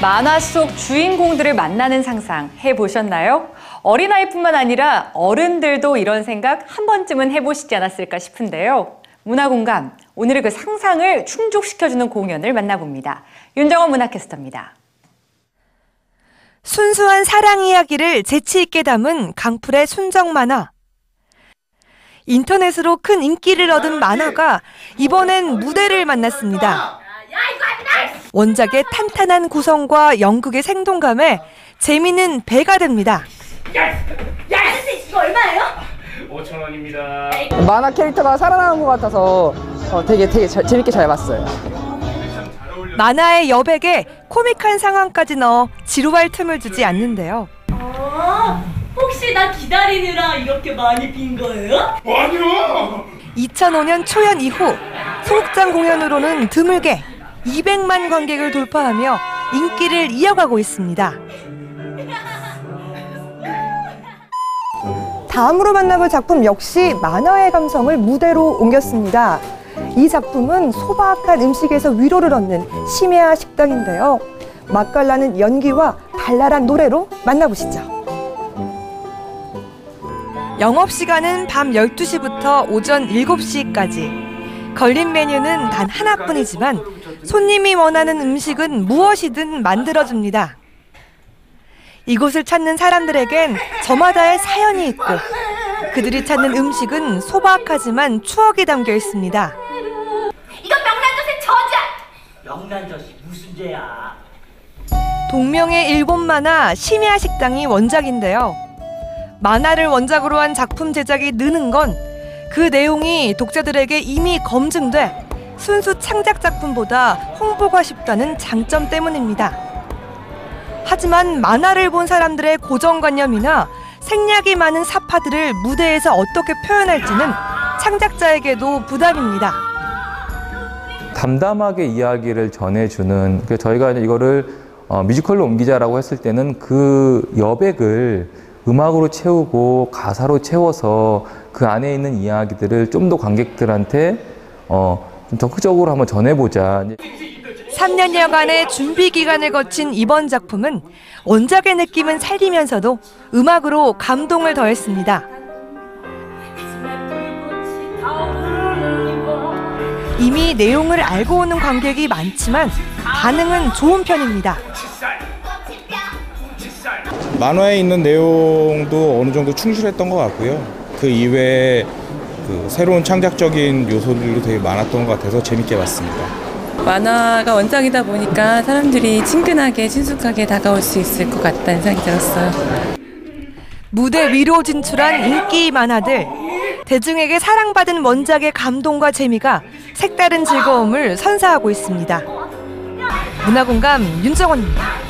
만화 속 주인공들을 만나는 상상 해보셨나요? 어린아이뿐만 아니라 어른들도 이런 생각 한 번쯤은 해보시지 않았을까 싶은데요. 문화공감, 오늘은 그 상상을 충족시켜주는 공연을 만나봅니다. 윤정원 문화캐스터입니다. 순수한 사랑 이야기를 재치 있게 담은 강풀의 순정 만화. 인터넷으로 큰 인기를 얻은 만화가 이번엔 무대를 만났습니다. 원작의 탄탄한 구성과 연극의 생동감에 재미는 배가 됩니다. 이거 얼마예요? 5천 원입니다. 만화 캐릭터가 살아나는 것 같아서 어, 되게 되게 잘- 재밌게 잘 봤어요. 만화의 여백에 코믹한 상황까지 넣어 지루할 틈을 주지 않는데요. 아, 혹시 나 기다리느라 이렇게 많이 빈 거예요? 2005년 초연 이후 소극장 공연으로는 드물게 200만 관객을 돌파하며 인기를 이어가고 있습니다. 다음으로 만나볼 작품 역시 만화의 감성을 무대로 옮겼습니다. 이 작품은 소박한 음식에서 위로를 얻는 심야 식당인데요. 맛깔나는 연기와 발랄한 노래로 만나보시죠. 영업 시간은 밤 12시부터 오전 7시까지. 걸린 메뉴는 단 하나뿐이지만 손님이 원하는 음식은 무엇이든 만들어줍니다. 이곳을 찾는 사람들에겐 저마다의 사연이 있고 그들이 찾는 음식은 소박하지만 추억이 담겨 있습니다. 이건 명란젓의 저자! 영란젓이 무슨 죄야? 동명의 일본 만화 심야 식당이 원작인데요. 만화를 원작으로 한 작품 제작이 느는 건 그 내용이 독자들에게 이미 검증돼 순수 창작 작품보다 홍보가 쉽다는 장점 때문입니다. 하지만 만화를 본 사람들의 고정관념이나 생략이 많은 사파들을 무대에서 어떻게 표현할지는 창작자에게도 부담입니다. 담담하게 이야기를 전해주는 그 저희가 이거를 어, 뮤지컬로 옮기자라고 했을 때는 그 여백을 음악으로 채우고 가사로 채워서 그 안에 있는 이야기들을 좀 더 관객들한테 어, 좀 적극적으로 한번 전해보자. 3년여간의 준비 기간을 거친 이번 작품은 원작의 느낌은 살리면서도 음악으로 감동을 더했습니다. 이미 내용을 알고 오는 관객이 많지만 반응은 좋은 편입니다. 만화에 있는 내용도 어느 정도 충실했던 것 같고요. 그 이외에 그 새로운 창작적인 요소들도 되게 많았던 것 같아서 재밌게 봤습니다. 만화가 원작이다 보니까 사람들이 친근하게 친숙하게 다가올 수 있을 것 같다는 생각이 들었어요. 무대 위로 진출한 인기 만화들. 대중에게 사랑받은 원작의 감동과 재미가 색다른 즐거움을 선사하고 있습니다. 문화공감 윤정원입니다.